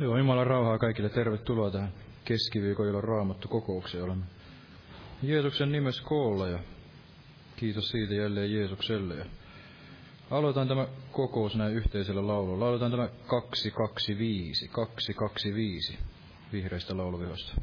Joo, Jumalan rauhaa kaikille. Tervetuloa tähän keskiviikon ilon raamattu kokoukseen. Olemme Jeesuksen nimessä koolla ja kiitos siitä jälleen Jeesukselle. Ja aloitan tämä kokous näin yhteisellä laululla. Aloitan tämä 225, 225 vihreistä lauluvihosta.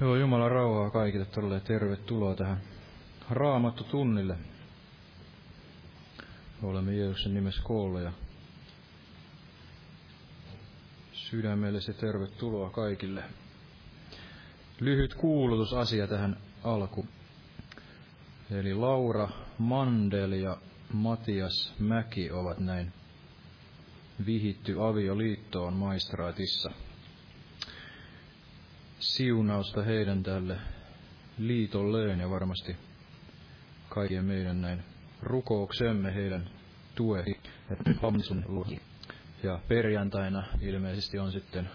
Joo, Jumalan rauhaa kaikille todella tervetuloa tähän Raamattu tunnille. Olemme Jeesuksen nimessä koolla ja sydämellisesti tervetuloa kaikille. Lyhyt kuulutusasia tähän alku. Eli Laura Mandel ja Matias Mäki ovat näin vihitty avioliittoon maistraatissa – siunausta heidän tälle liitolleen ja varmasti kaikkien meidän näin rukouksemme heidän tue ja perjantaina ilmeisesti on sitten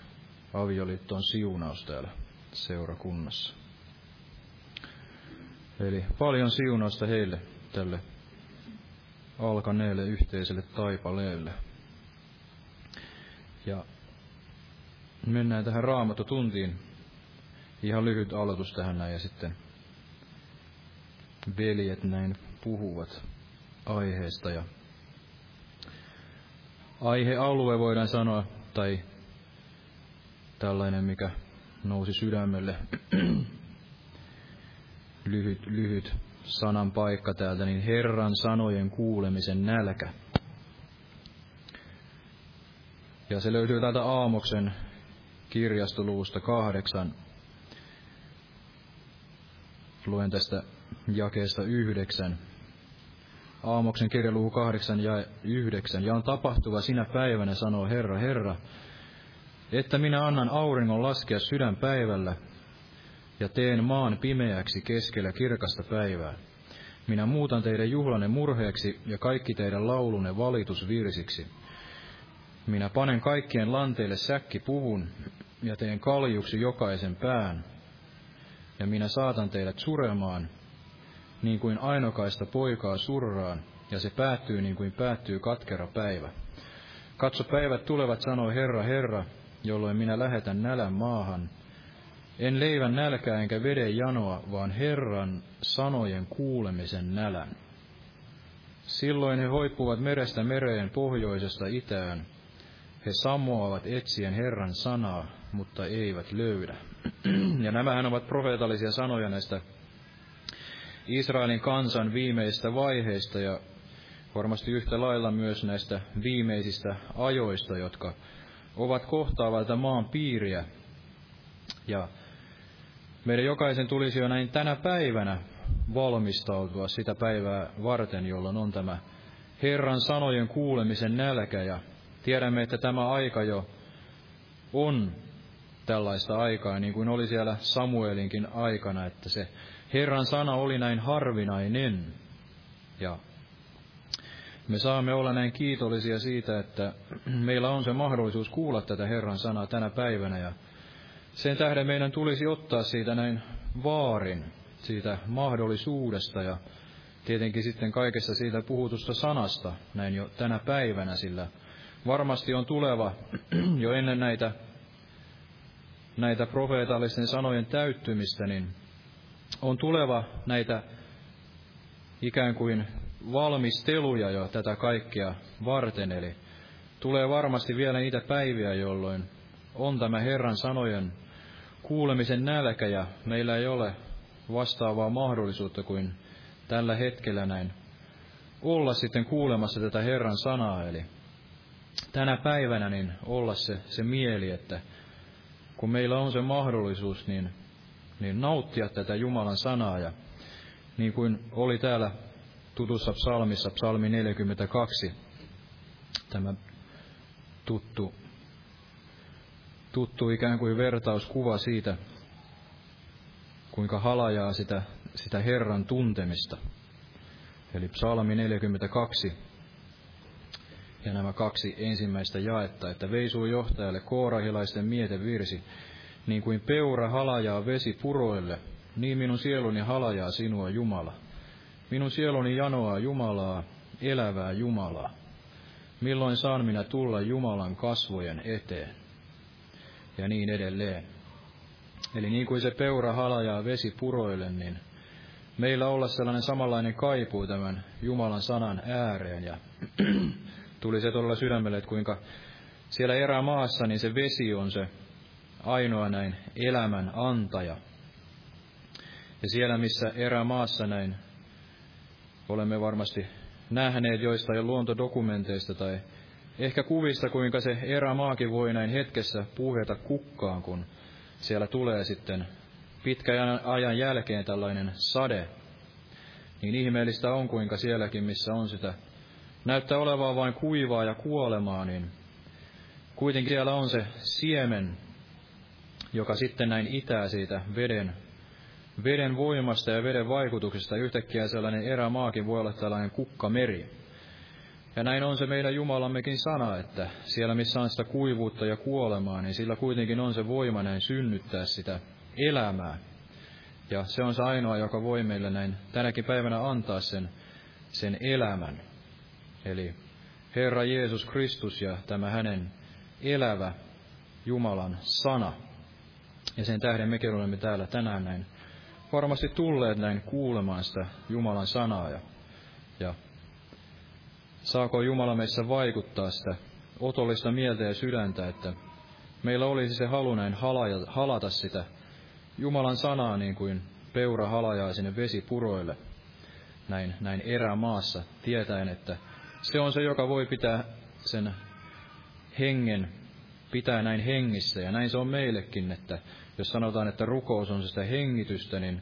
avioliittoon siunaus täällä seurakunnassa. Eli paljon siunausta heille tälle alkaneelle yhteiselle taipaleelle. Ja mennään tähän raamatotuntiin Ihan lyhyt aloitus tähän näin ja sitten veljet näin puhuvat aiheesta ja aihealue voidaan sanoa, tai tällainen, mikä nousi sydämelle, lyhyt, lyhyt sanan paikka täältä, niin Herran sanojen kuulemisen nälkä. Ja se löytyy täältä Aamoksen kirjastoluusta kahdeksan, Luen tästä jakeesta yhdeksän. Aamoksen kirja luku kahdeksan ja yhdeksän. Ja on tapahtuva sinä päivänä, sanoo Herra, Herra, että minä annan auringon laskea sydänpäivällä ja teen maan pimeäksi keskellä kirkasta päivää. Minä muutan teidän juhlanne murheeksi ja kaikki teidän laulunne valitusvirsiksi. Minä panen kaikkien lanteille säkkipuvun ja teen kaljuksi jokaisen pään, ja minä saatan teidät suremaan, niin kuin ainokaista poikaa surraan, ja se päättyy niin kuin päättyy katkera päivä. Katso, päivät tulevat, sanoi Herra, Herra, jolloin minä lähetän nälän maahan. En leivän nälkää enkä veden janoa, vaan Herran sanojen kuulemisen nälän. Silloin he hoippuvat merestä mereen pohjoisesta itään. He sammuavat etsien Herran sanaa, mutta eivät löydä. Ja nämähän ovat profeetallisia sanoja näistä Israelin kansan viimeistä vaiheista ja varmasti yhtä lailla myös näistä viimeisistä ajoista, jotka ovat kohtaavalta maan piiriä. Ja meidän jokaisen tulisi jo näin tänä päivänä valmistautua sitä päivää varten, jolloin on tämä Herran sanojen kuulemisen nälkä. Ja tiedämme, että tämä aika jo on tällaista aikaa, niin kuin oli siellä Samuelinkin aikana, että se Herran sana oli näin harvinainen. Ja me saamme olla näin kiitollisia siitä, että meillä on se mahdollisuus kuulla tätä Herran sanaa tänä päivänä. Ja sen tähden meidän tulisi ottaa siitä näin vaarin, siitä mahdollisuudesta ja tietenkin sitten kaikessa siitä puhutusta sanasta näin jo tänä päivänä, sillä varmasti on tuleva jo ennen näitä, näitä profeetallisten sanojen täyttymistä, niin on tuleva näitä ikään kuin valmisteluja jo tätä kaikkea varten, eli tulee varmasti vielä niitä päiviä, jolloin on tämä Herran sanojen kuulemisen nälkä ja meillä ei ole vastaavaa mahdollisuutta kuin tällä hetkellä näin olla sitten kuulemassa tätä Herran sanaa, eli tänä päivänä niin olla se, se mieli, että kun meillä on se mahdollisuus, niin, niin nauttia tätä Jumalan sanaa ja niin kuin oli täällä tutussa psalmissa, psalmi 42, tämä tuttu, tuttu ikään kuin vertauskuva siitä, kuinka halajaa sitä, sitä Herran tuntemista. Eli psalmi 42 ja nämä kaksi ensimmäistä jaetta, että veisuu johtajalle koorahilaisten mieten virsi, niin kuin peura halajaa vesi puroille, niin minun sieluni halajaa sinua Jumala. Minun sieluni janoaa Jumalaa, elävää Jumalaa. Milloin saan minä tulla Jumalan kasvojen eteen? Ja niin edelleen. Eli niin kuin se peura halajaa vesi puroille, niin meillä olla sellainen samanlainen kaipuu tämän Jumalan sanan ääreen. Ja tuli se todella sydämelle, että kuinka siellä erämaassa, niin se vesi on se ainoa näin elämän antaja. Ja siellä, missä erämaassa näin olemme varmasti nähneet joistain luontodokumenteista tai ehkä kuvista, kuinka se erämaakin voi näin hetkessä puhjeta kukkaan, kun siellä tulee sitten pitkän ajan jälkeen tällainen sade. Niin ihmeellistä on, kuinka sielläkin, missä on sitä, näyttää olevaa vain kuivaa ja kuolemaa, niin kuitenkin siellä on se siemen, joka sitten näin itää siitä veden veden voimasta ja veden vaikutuksesta yhtäkkiä sellainen erämaakin voi olla tällainen kukkameri. Ja näin on se meidän Jumalammekin sana, että siellä missä on sitä kuivuutta ja kuolemaa, niin sillä kuitenkin on se voima näin synnyttää sitä elämää. Ja se on se ainoa, joka voi meille näin tänäkin päivänä antaa sen, sen elämän. Eli Herra Jeesus Kristus ja tämä hänen elävä Jumalan sana. Ja sen tähden mekin olemme täällä tänään näin varmasti tulleet näin kuulemaan sitä Jumalan sanaa ja, ja saako Jumala meissä vaikuttaa sitä otollista mieltä ja sydäntä, että meillä olisi se halu näin halata sitä Jumalan sanaa niin kuin peura halajaa sinne vesipuroille näin, näin erämaassa, tietäen, että se on se, joka voi pitää sen hengen, pitää näin hengissä, ja näin se on meillekin, että jos sanotaan, että rukous on sitä hengitystä, niin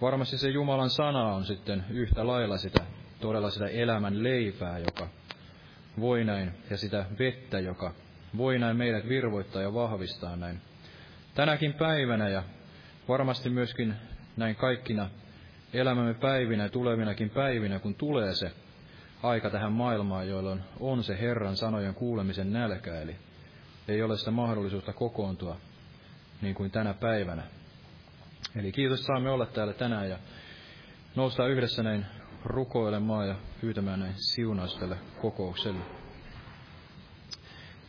varmasti se Jumalan sana on sitten yhtä lailla sitä, todella sitä elämän leipää, joka voi näin, ja sitä vettä, joka voi näin meidät virvoittaa ja vahvistaa näin. Tänäkin päivänä ja varmasti myöskin näin kaikkina elämämme päivinä ja tulevinakin päivinä, kun tulee se aika tähän maailmaan, jolloin on se Herran sanojen kuulemisen nälkä, eli ei ole sitä mahdollisuutta kokoontua niin kuin tänä päivänä. Eli kiitos saamme olla täällä tänään ja nousta yhdessä näin rukoilemaan ja pyytämään näin siunausta tälle kokoukselle.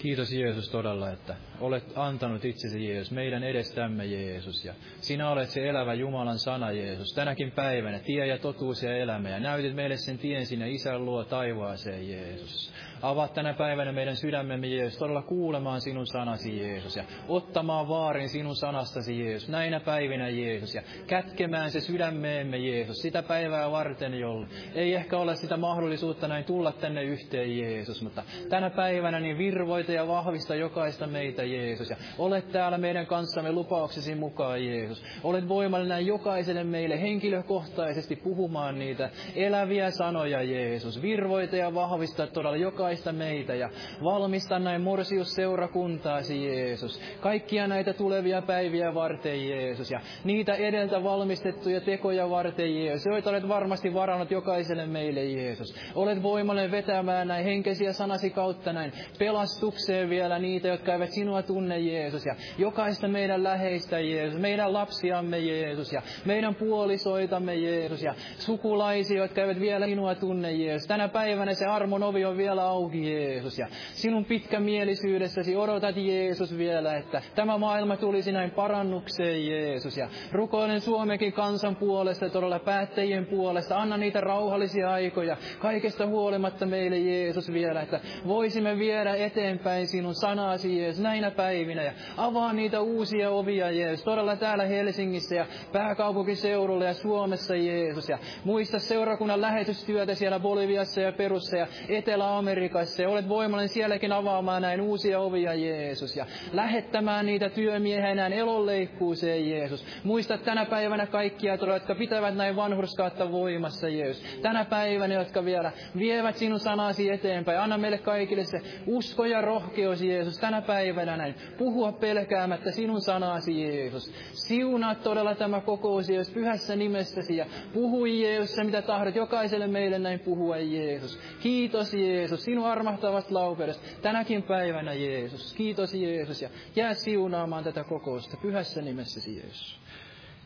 Kiitos Jeesus todella, että olet antanut itsesi Jeesus, meidän edestämme Jeesus. Ja sinä olet se elävä Jumalan sana Jeesus, tänäkin päivänä, tie ja totuus ja elämä. Ja näytit meille sen tien sinne Isän luo taivaaseen Jeesus. Avaa tänä päivänä meidän sydämemme, Jeesus, todella kuulemaan sinun sanasi, Jeesus, ja ottamaan vaarin sinun sanastasi, Jeesus, näinä päivinä, Jeesus, ja kätkemään se sydämeemme, Jeesus, sitä päivää varten, jolle ei ehkä ole sitä mahdollisuutta näin tulla tänne yhteen, Jeesus, mutta tänä päivänä niin virvoita ja vahvista jokaista meitä, Jeesus, ja olet täällä meidän kanssamme lupauksesi mukaan, Jeesus. Olet voimallinen jokaiselle meille henkilökohtaisesti puhumaan niitä eläviä sanoja, Jeesus. Virvoita ja vahvista todella jokaiselle rohkaista meitä ja valmista näin morsius seurakuntaasi Jeesus. Kaikkia näitä tulevia päiviä varten Jeesus ja niitä edeltä valmistettuja tekoja varten Jeesus, joita olet varmasti varannut jokaiselle meille Jeesus. Olet voimallinen vetämään näin henkesiä sanasi kautta näin pelastukseen vielä niitä, jotka eivät sinua tunne Jeesus ja jokaista meidän läheistä Jeesus, meidän lapsiamme Jeesus ja meidän puolisoitamme Jeesus ja sukulaisia, jotka eivät vielä sinua tunne Jeesus. Tänä päivänä se armon ovi on vielä auki Jeesus. Ja sinun pitkämielisyydessäsi odotat, Jeesus, vielä, että tämä maailma tulisi näin parannukseen, Jeesus. Ja rukoilen Suomekin kansan puolesta, todella päättäjien puolesta. Anna niitä rauhallisia aikoja kaikesta huolimatta meille, Jeesus, vielä, että voisimme viedä eteenpäin sinun sanasi, Jeesus, näinä päivinä. Ja avaa niitä uusia ovia, Jeesus, todella täällä Helsingissä ja pääkaupunkiseudulla ja Suomessa, Jeesus. Ja muista seurakunnan lähetystyötä siellä Boliviassa ja Perussa ja Etelä-Amerikassa Afrikassa ja olet voimallinen sielläkin avaamaan näin uusia ovia, Jeesus, ja lähettämään niitä työmiehenään elonleikkuuseen, Jeesus. Muista tänä päivänä kaikkia jotka pitävät näin vanhurskaatta voimassa, Jeesus. Tänä päivänä, jotka vielä vievät sinun sanasi eteenpäin. Anna meille kaikille se usko ja rohkeus, Jeesus, tänä päivänä näin. Puhua pelkäämättä sinun sanasi, Jeesus. Siunaa todella tämä kokous, Jeesus, pyhässä nimessäsi ja puhu, Jeesus, mitä tahdot jokaiselle meille näin puhua, Jeesus. Kiitos, Jeesus, sinun armahtavasta laupeudesta tänäkin päivänä, Jeesus. Kiitos, Jeesus, ja jää siunaamaan tätä kokousta pyhässä nimessäsi, Jeesus.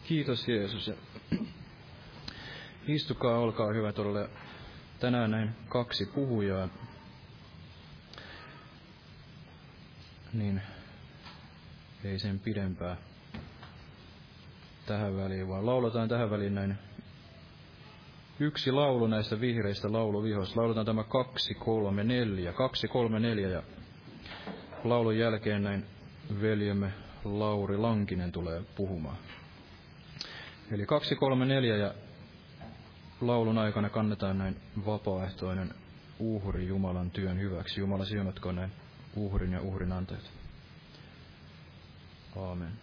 Kiitos, Jeesus. Ja istukaa, olkaa hyvät olla tänään näin kaksi puhujaa. Niin ei sen pidempää tähän väliin, vaan lauletaan tähän väliin näin yksi laulu näistä vihreistä lauluvihoista. Lauletaan tämä kaksi, kolme, neljä. Kaksi, kolme, neljä ja laulun jälkeen näin veljemme Lauri Lankinen tulee puhumaan. Eli kaksi, kolme, neljä ja laulun aikana kannetaan näin vapaaehtoinen uhri Jumalan työn hyväksi. Jumala siunatkoon näin uhrin ja uhrin antajat. Aamen.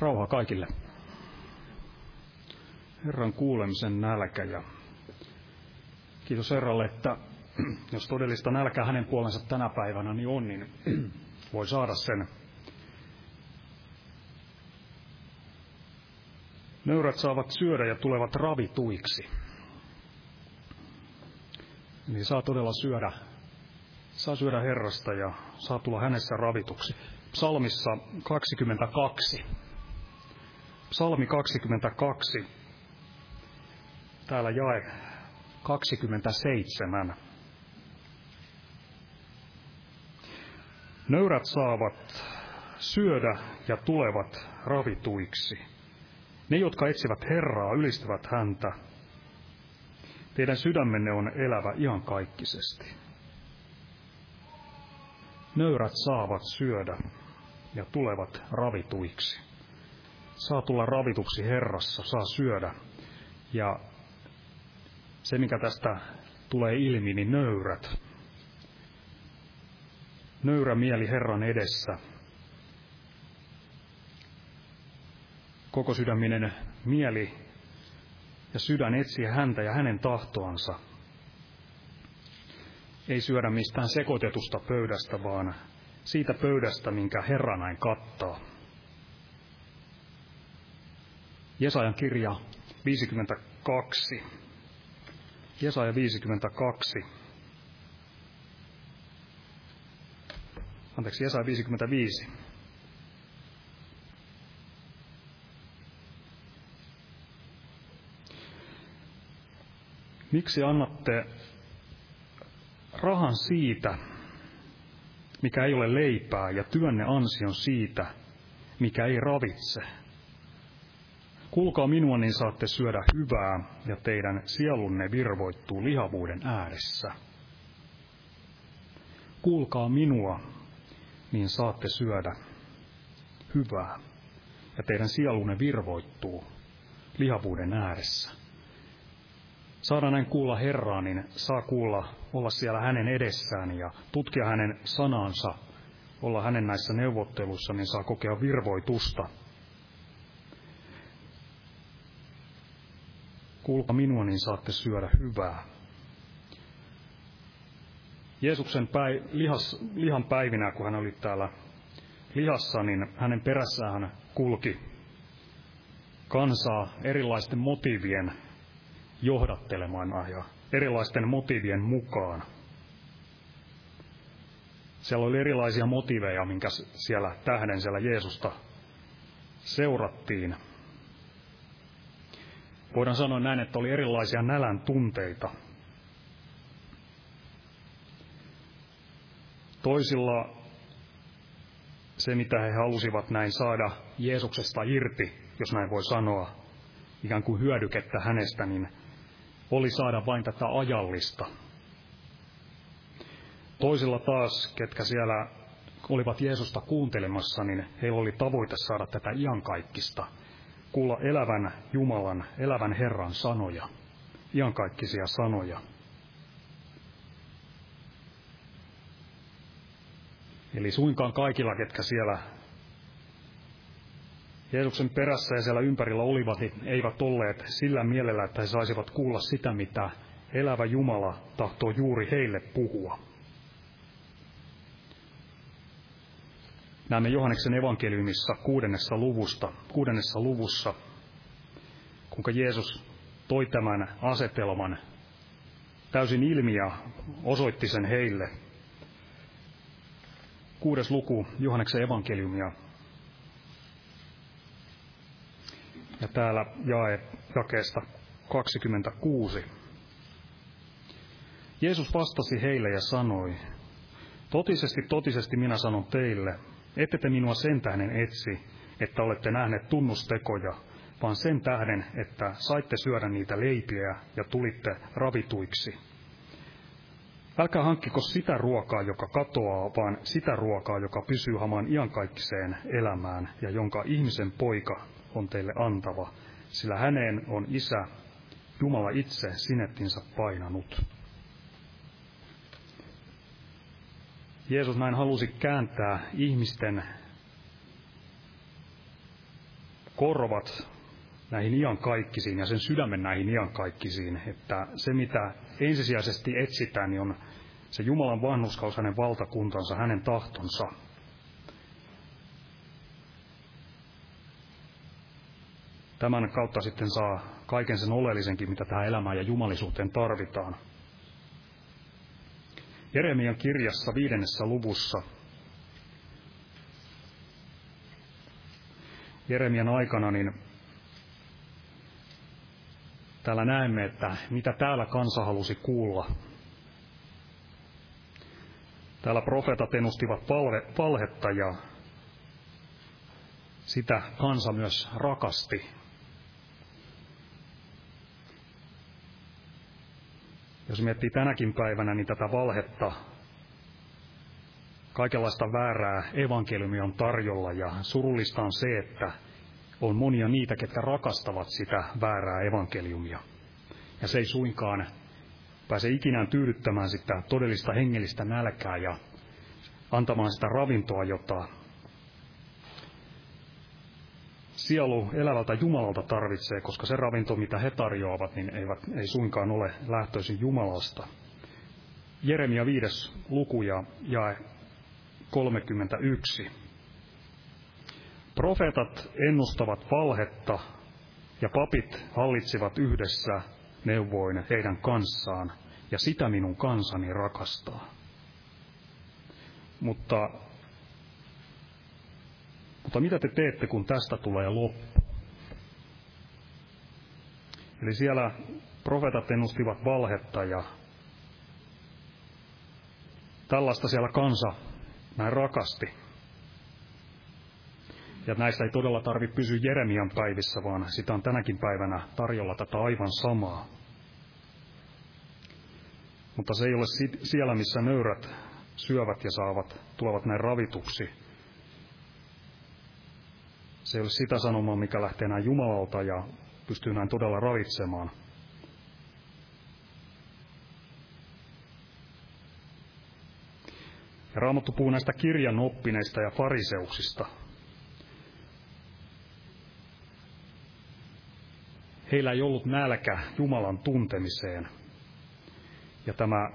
Rauha kaikille. Herran kuulemisen nälkä ja kiitos Herralle, että jos todellista nälkää hänen puolensa tänä päivänä niin on, niin voi saada sen. Nöyrät saavat syödä ja tulevat ravituiksi. Eli saa todella syödä, saa syödä Herrasta ja saa tulla hänessä ravituksi. Psalmissa 22. Psalmi 22. Täällä jae 27. Nöyrät saavat syödä ja tulevat ravituiksi. Ne, jotka etsivät Herraa, ylistävät häntä. Teidän sydämenne on elävä ihan kaikkisesti. Nöyrät saavat syödä ja tulevat ravituiksi. Saa tulla ravituksi Herrassa, saa syödä. Ja se, mikä tästä tulee ilmi, niin nöyrät. Nöyrä mieli Herran edessä. Koko sydäminen mieli ja sydän etsiä häntä ja hänen tahtoansa. Ei syödä mistään sekoitetusta pöydästä, vaan siitä pöydästä, minkä Herra näin kattaa. Jesajan kirja 52. Jesaja 52. Anteeksi, Jesaja 55. Miksi annatte rahan siitä, mikä ei ole leipää, ja työnne ansion siitä, mikä ei ravitse? Kuulkaa minua, niin saatte syödä hyvää, ja teidän sielunne virvoittuu lihavuuden ääressä. Kuulkaa minua, niin saatte syödä hyvää, ja teidän sielunne virvoittuu lihavuuden ääressä. Saada näin kuulla Herraa, niin saa kuulla, olla siellä hänen edessään ja tutkia hänen sanansa, olla hänen näissä neuvotteluissa, niin saa kokea virvoitusta – kuulkaa minua, niin saatte syödä hyvää. Jeesuksen päi, lihas, lihan päivinä, kun hän oli täällä lihassa, niin hänen perässään hän kulki kansaa erilaisten motiivien johdattelemaan ja erilaisten motiivien mukaan. Siellä oli erilaisia motiiveja, minkä siellä tähden siellä Jeesusta seurattiin – Voidaan sanoa näin, että oli erilaisia nälän tunteita. Toisilla se, mitä he halusivat näin saada Jeesuksesta irti, jos näin voi sanoa, ikään kuin hyödykettä hänestä, niin oli saada vain tätä ajallista. Toisilla taas, ketkä siellä olivat Jeesusta kuuntelemassa, niin heillä oli tavoite saada tätä iankaikkista – kuulla elävän Jumalan, elävän Herran sanoja, iankaikkisia sanoja. Eli suinkaan kaikilla, ketkä siellä Jeesuksen perässä ja siellä ympärillä olivat, niin eivät olleet sillä mielellä, että he saisivat kuulla sitä, mitä elävä Jumala tahtoo juuri heille puhua. Näemme Johanneksen evankeliumissa kuudennessa, luvusta, kuudennessa luvussa, kuinka Jeesus toi tämän asetelman täysin ilmi ja osoitti sen heille. Kuudes luku Johanneksen evankeliumia. Ja täällä jae jakeesta 26. Jeesus vastasi heille ja sanoi, Totisesti, totisesti minä sanon teille, ette te minua sen tähden etsi, että olette nähneet tunnustekoja, vaan sen tähden, että saitte syödä niitä leipiä ja tulitte ravituiksi. Älkää hankkiko sitä ruokaa, joka katoaa, vaan sitä ruokaa, joka pysyy hamaan iankaikkiseen elämään ja jonka ihmisen poika on teille antava, sillä häneen on isä, Jumala itse sinettinsä painanut. Jeesus näin halusi kääntää ihmisten korvat näihin iankaikkisiin ja sen sydämen näihin iankaikkisiin, että se mitä ensisijaisesti etsitään, niin on se Jumalan vanhuskaus, hänen valtakuntansa, hänen tahtonsa. Tämän kautta sitten saa kaiken sen oleellisenkin, mitä tähän elämään ja jumalisuuteen tarvitaan. Jeremian kirjassa viidennessä luvussa Jeremian aikana, niin täällä näemme, että mitä täällä kansa halusi kuulla. Täällä profeetat ennustivat palve, valhetta ja sitä kansa myös rakasti. Jos miettii tänäkin päivänä, niin tätä valhetta, kaikenlaista väärää evankeliumia on tarjolla ja surullista on se, että on monia niitä, ketkä rakastavat sitä väärää evankeliumia. Ja se ei suinkaan pääse ikinään tyydyttämään sitä todellista hengellistä nälkää ja antamaan sitä ravintoa, jota sielu elävältä Jumalalta tarvitsee, koska se ravinto, mitä he tarjoavat, niin eivät, ei suinkaan ole lähtöisin Jumalasta. Jeremia 5. luku ja jae 31. Profeetat ennustavat valhetta ja papit hallitsivat yhdessä neuvoin heidän kanssaan, ja sitä minun kansani rakastaa. Mutta, mutta mitä te teette, kun tästä tulee loppu? Eli siellä profetat ennustivat valhetta ja tällaista siellä kansa näin rakasti. Ja näissä ei todella tarvitse pysyä Jeremian päivissä, vaan sitä on tänäkin päivänä tarjolla tätä aivan samaa. Mutta se ei ole siellä, missä nöyrät syövät ja saavat, tulevat näin ravituksi. Se ei ole sitä sanomaa, mikä lähtee näin Jumalalta ja pystyy näin todella ravitsemaan. Ja Raamattu puhuu näistä kirjan oppineista ja fariseuksista – Heillä ei ollut nälkä Jumalan tuntemiseen. Ja tämä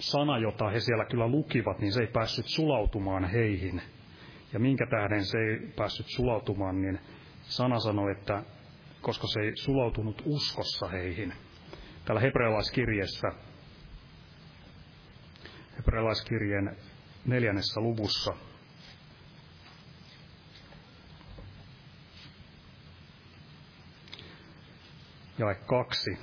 sana, jota he siellä kyllä lukivat, niin se ei päässyt sulautumaan heihin. Ja minkä tähden se ei päässyt sulautumaan, niin sana sanoi, että koska se ei sulautunut uskossa heihin. Täällä hebrealaiskirjeessä, hebrealaiskirjeen neljännessä luvussa, jae kaksi.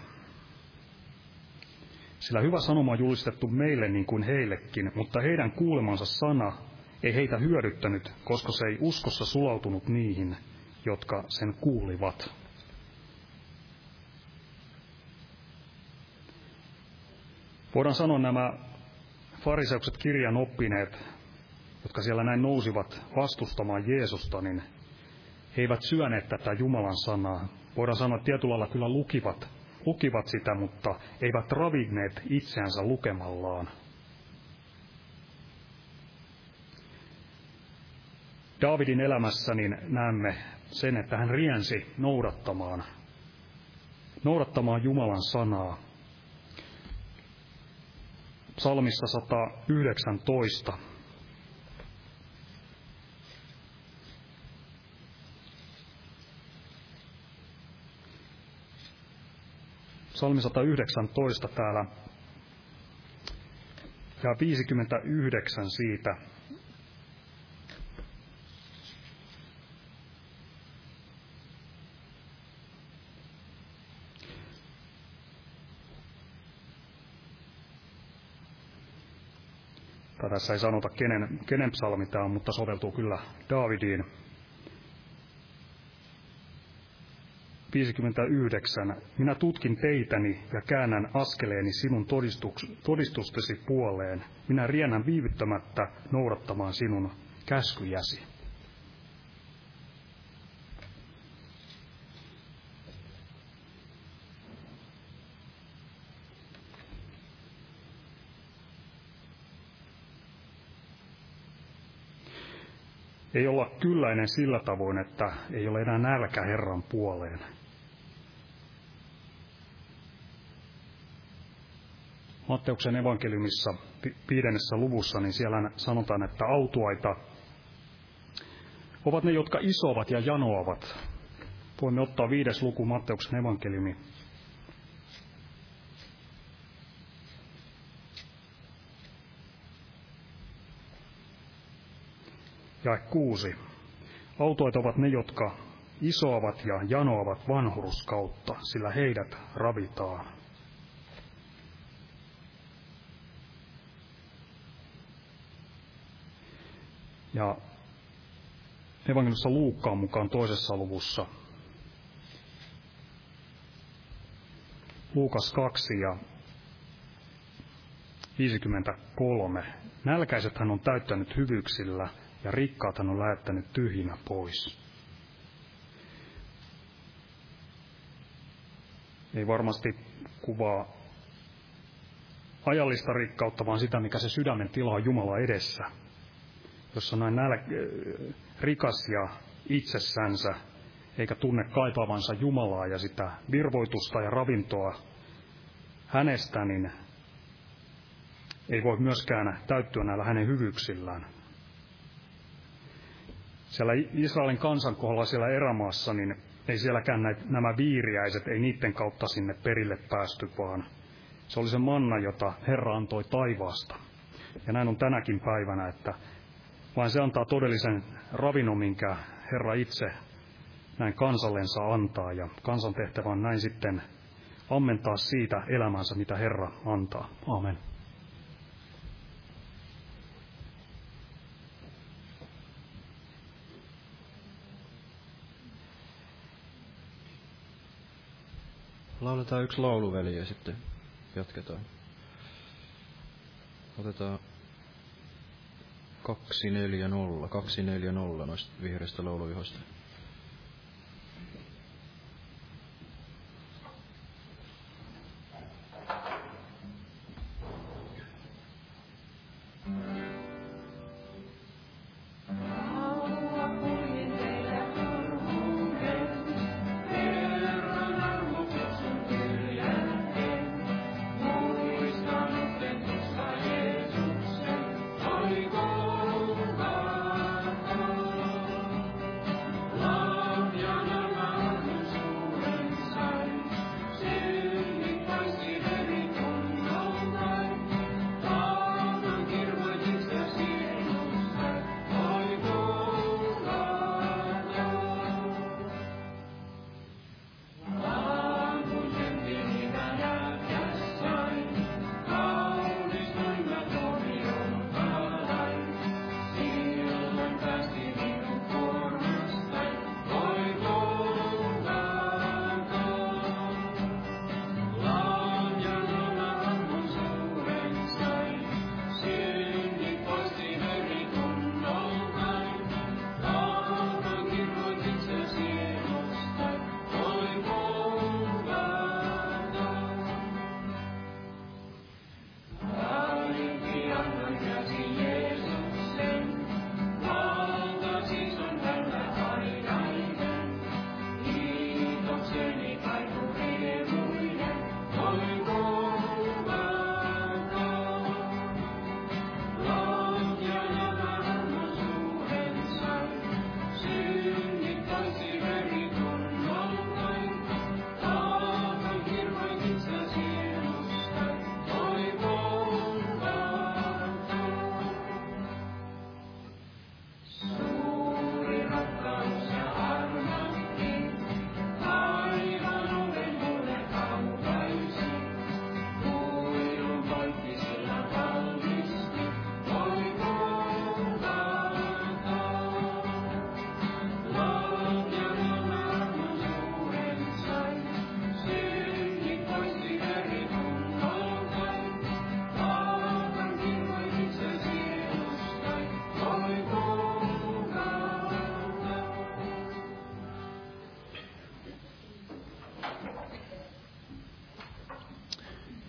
Sillä hyvä sanoma on julistettu meille niin kuin heillekin, mutta heidän kuulemansa sana ei heitä hyödyttänyt, koska se ei uskossa sulautunut niihin, jotka sen kuulivat. Voidaan sanoa nämä fariseukset kirjan oppineet, jotka siellä näin nousivat vastustamaan Jeesusta, niin he eivät syöneet tätä Jumalan sanaa, voidaan sanoa, että tietyllä lailla kyllä lukivat, lukivat sitä, mutta eivät ravinneet itseänsä lukemallaan. Daavidin elämässä niin näemme sen, että hän riensi noudattamaan, noudattamaan Jumalan sanaa. Psalmissa 119 Psalmi 119 täällä ja 59 siitä. Tässä ei sanota, kenen, kenen psalmi tämä on, mutta soveltuu kyllä Daavidiin. 59. Minä tutkin teitäni ja käännän askeleeni sinun todistustesi puoleen. Minä riennän viivyttämättä noudattamaan sinun käskyjäsi. Ei olla kylläinen sillä tavoin, että ei ole enää nälkä Herran puoleen. Matteuksen evankeliumissa viidennessä luvussa, niin siellä sanotaan, että autuaita ovat ne, jotka isovat ja janoavat. Voimme ottaa viides luku Matteuksen evankeliumi. Ja kuusi. Autoit ovat ne, jotka isoavat ja janoavat vanhuruskautta, sillä heidät ravitaan. Ja evankelissa Luukkaan mukaan toisessa luvussa. Luukas 2 ja 53. Nälkäiset hän on täyttänyt hyvyyksillä ja rikkaat hän on lähettänyt tyhjinä pois. Ei varmasti kuvaa ajallista rikkautta, vaan sitä, mikä se sydämen tila on Jumala edessä jos on näin näl- rikas ja itsessänsä, eikä tunne kaipaavansa Jumalaa ja sitä virvoitusta ja ravintoa hänestä, niin ei voi myöskään täyttyä näillä hänen hyvyyksillään. Siellä Israelin kansan kohdalla siellä erämaassa, niin ei sielläkään näitä, nämä viiriäiset, ei niiden kautta sinne perille päästy, vaan se oli se manna, jota Herra antoi taivaasta. Ja näin on tänäkin päivänä, että vaan se antaa todellisen ravinnon, minkä Herra itse näin kansallensa antaa, ja kansan tehtävä on näin sitten ammentaa siitä elämänsä, mitä Herra antaa. Amen. Lauletaan yksi lauluveli ja sitten jatketaan. Otetaan 240, 240 noista vihreistä lauluihoista.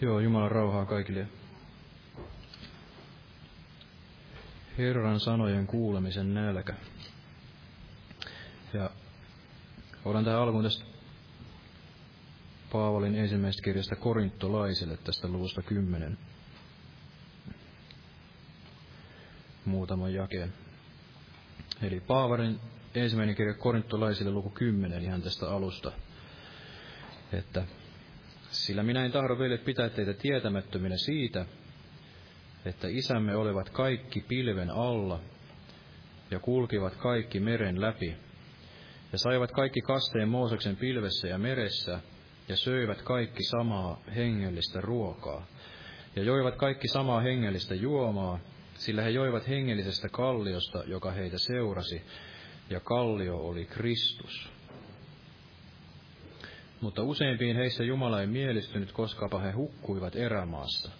Joo, Jumalan rauhaa kaikille. Herran sanojen kuulemisen nälkä. Ja olen tähän alkuun tästä Paavalin ensimmäisestä kirjasta korintolaisille tästä luvusta 10. Muutaman jakeen. Eli Paavalin ensimmäinen kirja korintolaisille luku 10, ihan tästä alusta. Että sillä minä en tahdo vielä pitää teitä tietämättöminä siitä, että isämme olivat kaikki pilven alla ja kulkivat kaikki meren läpi ja saivat kaikki kasteen Mooseksen pilvessä ja meressä ja söivät kaikki samaa hengellistä ruokaa ja joivat kaikki samaa hengellistä juomaa, sillä he joivat hengellisestä kalliosta, joka heitä seurasi, ja kallio oli Kristus. Mutta useimpiin heissä Jumala ei mielistynyt, koska he hukkuivat erämaassa.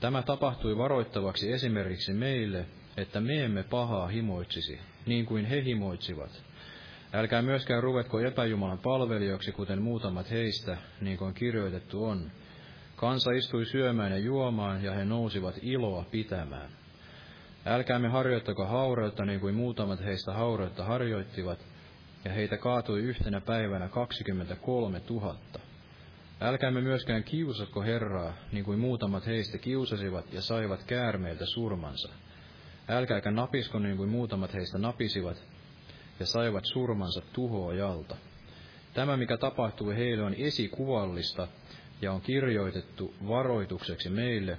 Tämä tapahtui varoittavaksi esimerkiksi meille, että me emme pahaa himoitsisi, niin kuin he himoitsivat. Älkää myöskään ruvetko epäjumalan palvelijoiksi, kuten muutamat heistä, niin kuin kirjoitettu on. Kansa istui syömään ja juomaan, ja he nousivat iloa pitämään. Älkäämme harjoittako haureutta, niin kuin muutamat heistä haureutta harjoittivat, ja heitä kaatui yhtenä päivänä 23 000. Älkäämme myöskään kiusatko Herraa, niin kuin muutamat heistä kiusasivat ja saivat käärmeiltä surmansa. Älkääkä napisko niin kuin muutamat heistä napisivat ja saivat surmansa tuhoajalta. Tämä, mikä tapahtui heille, on esikuvallista ja on kirjoitettu varoitukseksi meille,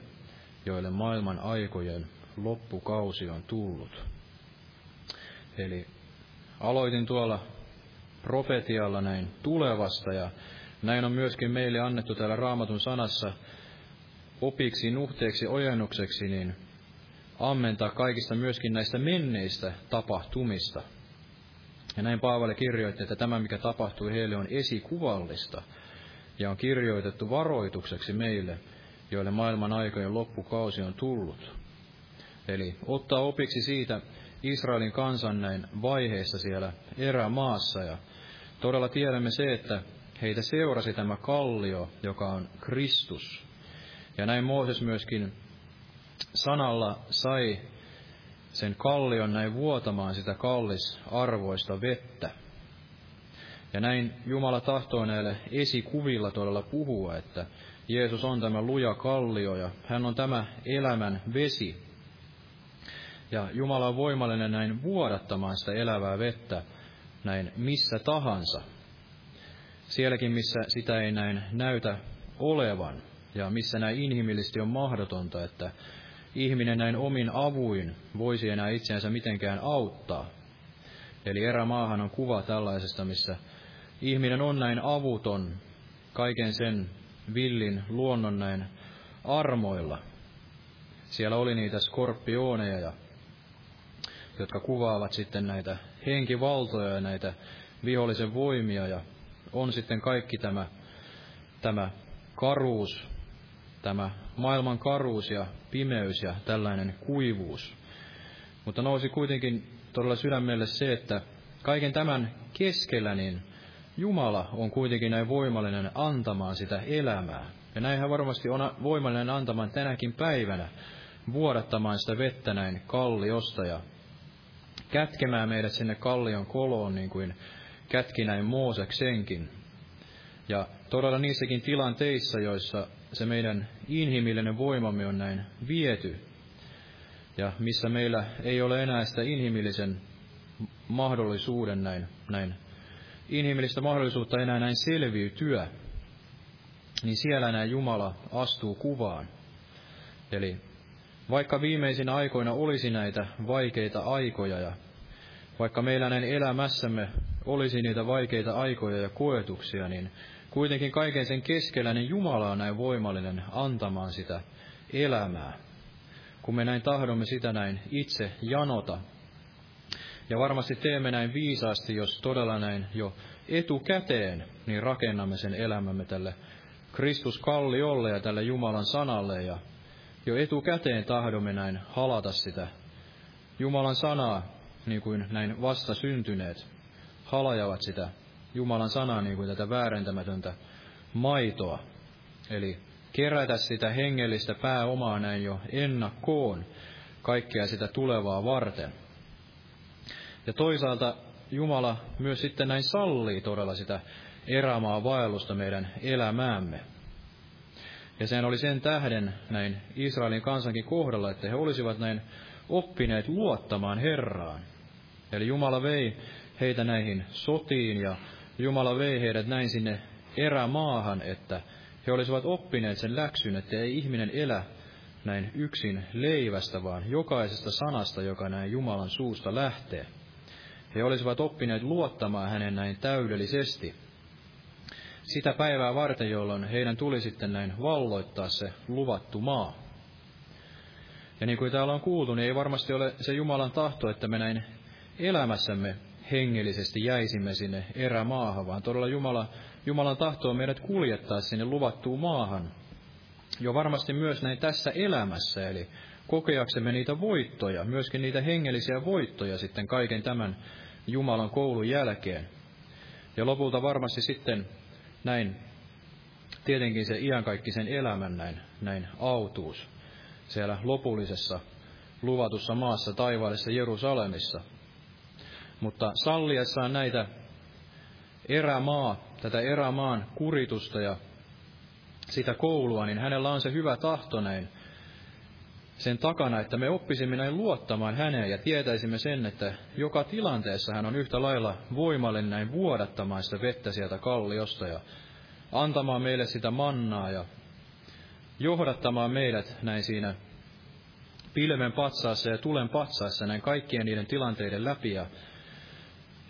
joille maailman aikojen loppukausi on tullut. Eli aloitin tuolla profetialla näin tulevasta ja näin on myöskin meille annettu täällä raamatun sanassa opiksi, nuhteeksi, ojennukseksi, niin ammentaa kaikista myöskin näistä menneistä tapahtumista. Ja näin Paavali kirjoitti, että tämä, mikä tapahtui heille, on esikuvallista ja on kirjoitettu varoitukseksi meille, joille maailman aikojen loppukausi on tullut. Eli ottaa opiksi siitä Israelin kansan näin vaiheessa siellä erämaassa. Ja todella tiedämme se, että heitä seurasi tämä kallio, joka on Kristus. Ja näin Mooses myöskin sanalla sai sen kallion näin vuotamaan sitä kallisarvoista vettä. Ja näin Jumala tahtoo näille esikuvilla todella puhua, että Jeesus on tämä luja kallio ja hän on tämä elämän vesi. Ja Jumala on voimallinen näin vuodattamaan sitä elävää vettä näin missä tahansa. Sielläkin, missä sitä ei näin näytä olevan ja missä näin inhimillisesti on mahdotonta, että ihminen näin omin avuin voisi enää itseänsä mitenkään auttaa. Eli erämaahan on kuva tällaisesta, missä ihminen on näin avuton kaiken sen villin luonnon näin armoilla. Siellä oli niitä skorpioneja, ja, jotka kuvaavat sitten näitä henkivaltoja ja näitä vihollisen voimia, ja on sitten kaikki tämä, tämä karuus, tämä maailman karuus ja pimeys ja tällainen kuivuus. Mutta nousi kuitenkin todella sydämelle se, että kaiken tämän keskellä niin Jumala on kuitenkin näin voimallinen antamaan sitä elämää. Ja näinhän varmasti on voimallinen antamaan tänäkin päivänä, vuodattamaan sitä vettä näin kalliosta ja kätkemään meidät sinne kallion koloon, niin kuin kätki näin Mooseksenkin. Ja todella niissäkin tilanteissa, joissa se meidän inhimillinen voimamme on näin viety, ja missä meillä ei ole enää sitä inhimillisen mahdollisuuden näin, näin inhimillistä mahdollisuutta enää näin selviytyä, niin siellä näin Jumala astuu kuvaan. Eli vaikka viimeisin aikoina olisi näitä vaikeita aikoja ja vaikka meillä näin elämässämme olisi niitä vaikeita aikoja ja koetuksia, niin kuitenkin kaiken sen keskellä niin Jumala on näin voimallinen antamaan sitä elämää. Kun me näin tahdomme sitä näin itse janota. Ja varmasti teemme näin viisaasti, jos todella näin jo etukäteen, niin rakennamme sen elämämme tälle Kristus kalliolle ja tälle Jumalan sanalle ja jo etukäteen tahdomme näin halata sitä Jumalan sanaa, niin kuin näin vasta syntyneet halajavat sitä Jumalan sanaa niin kuin tätä väärentämätöntä maitoa. Eli kerätä sitä hengellistä pääomaa näin jo ennakkoon kaikkea sitä tulevaa varten. Ja toisaalta Jumala myös sitten näin sallii todella sitä erämaa vaellusta meidän elämäämme. Ja sehän oli sen tähden näin Israelin kansankin kohdalla, että he olisivat näin oppineet luottamaan Herraan. Eli Jumala vei heitä näihin sotiin ja Jumala vei heidät näin sinne erämaahan, että he olisivat oppineet sen läksyn, että ei ihminen elä näin yksin leivästä, vaan jokaisesta sanasta, joka näin Jumalan suusta lähtee. He olisivat oppineet luottamaan hänen näin täydellisesti. Sitä päivää varten, jolloin heidän tuli sitten näin valloittaa se luvattu maa. Ja niin kuin täällä on kuultu, niin ei varmasti ole se Jumalan tahto, että me näin elämässämme hengellisesti jäisimme sinne erämaahan, vaan todella Jumala, Jumalan tahto on meidät kuljettaa sinne luvattuun maahan. Jo varmasti myös näin tässä elämässä, eli kokeaksemme niitä voittoja, myöskin niitä hengellisiä voittoja sitten kaiken tämän Jumalan koulun jälkeen. Ja lopulta varmasti sitten näin, tietenkin se iankaikkisen elämän näin, näin autuus siellä lopullisessa luvatussa maassa taivaallisessa Jerusalemissa. Mutta salliessaan näitä erämaa, tätä erämaan kuritusta ja sitä koulua, niin hänellä on se hyvä tahto näin sen takana, että me oppisimme näin luottamaan häneen ja tietäisimme sen, että joka tilanteessa hän on yhtä lailla voimallinen näin vuodattamaan sitä vettä sieltä kalliosta ja antamaan meille sitä mannaa ja johdattamaan meidät näin siinä pilven patsaassa ja tulen patsaassa näin kaikkien niiden tilanteiden läpi ja,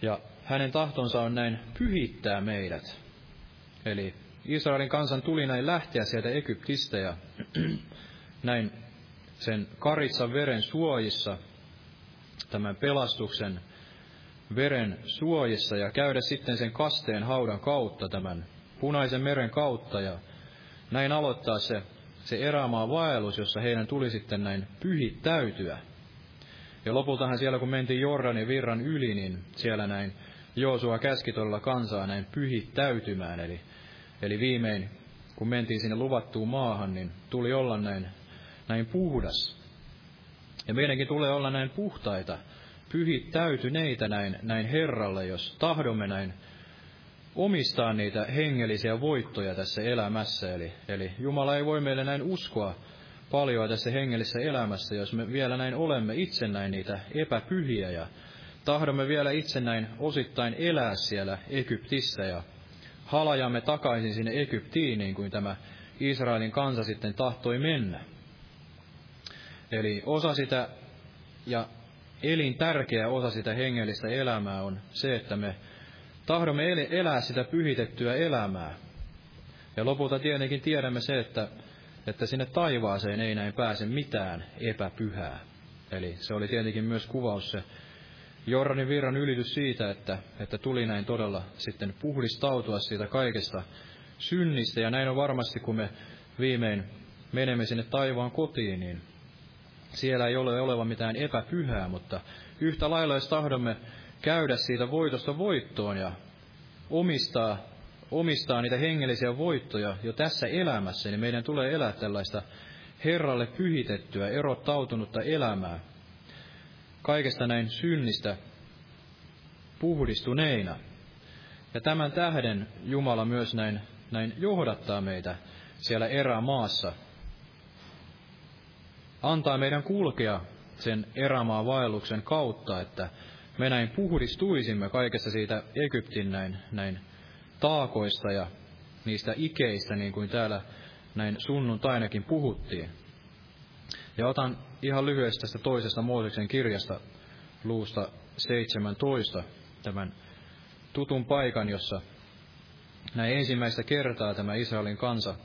ja hänen tahtonsa on näin pyhittää meidät. Eli Israelin kansan tuli näin lähteä sieltä Egyptistä ja näin sen karitsan veren suojissa, tämän pelastuksen veren suojissa ja käydä sitten sen kasteen haudan kautta, tämän punaisen meren kautta ja näin aloittaa se, se erämaa vaellus, jossa heidän tuli sitten näin pyhittäytyä. Ja lopultahan siellä, kun mentiin Jordanin virran yli, niin siellä näin Joosua käski todella kansaa näin pyhittäytymään. Eli, eli viimein, kun mentiin sinne luvattuun maahan, niin tuli olla näin näin puhdas. Ja meidänkin tulee olla näin puhtaita, pyhittäytyneitä näin, näin Herralle, jos tahdomme näin omistaa niitä hengellisiä voittoja tässä elämässä. Eli, eli Jumala ei voi meille näin uskoa paljon tässä hengellisessä elämässä, jos me vielä näin olemme itse näin niitä epäpyhiä ja tahdomme vielä itse näin osittain elää siellä Egyptissä ja halajamme takaisin sinne Egyptiin, niin kuin tämä Israelin kansa sitten tahtoi mennä. Eli osa sitä ja elintärkeä osa sitä hengellistä elämää on se, että me tahdomme elää sitä pyhitettyä elämää. Ja lopulta tietenkin tiedämme se, että, että sinne taivaaseen ei näin pääse mitään epäpyhää. Eli se oli tietenkin myös kuvaus se Jordanin virran ylitys siitä, että, että tuli näin todella sitten puhdistautua siitä kaikesta synnistä. Ja näin on varmasti, kun me viimein menemme sinne taivaan kotiin, niin siellä ei ole oleva mitään epäpyhää, mutta yhtä lailla, jos tahdomme käydä siitä voitosta voittoon ja omistaa, omistaa niitä hengellisiä voittoja jo tässä elämässä, niin meidän tulee elää tällaista Herralle pyhitettyä, erottautunutta elämää, kaikesta näin synnistä puhdistuneina. Ja tämän tähden Jumala myös näin, näin johdattaa meitä siellä erämaassa, antaa meidän kulkea sen erämaa vaelluksen kautta, että me näin puhdistuisimme kaikessa siitä Egyptin näin, näin taakoista ja niistä ikeistä, niin kuin täällä näin sunnuntainakin puhuttiin. Ja otan ihan lyhyesti tästä toisesta Mooseksen kirjasta luusta 17, tämän tutun paikan, jossa näin ensimmäistä kertaa tämä Israelin kansa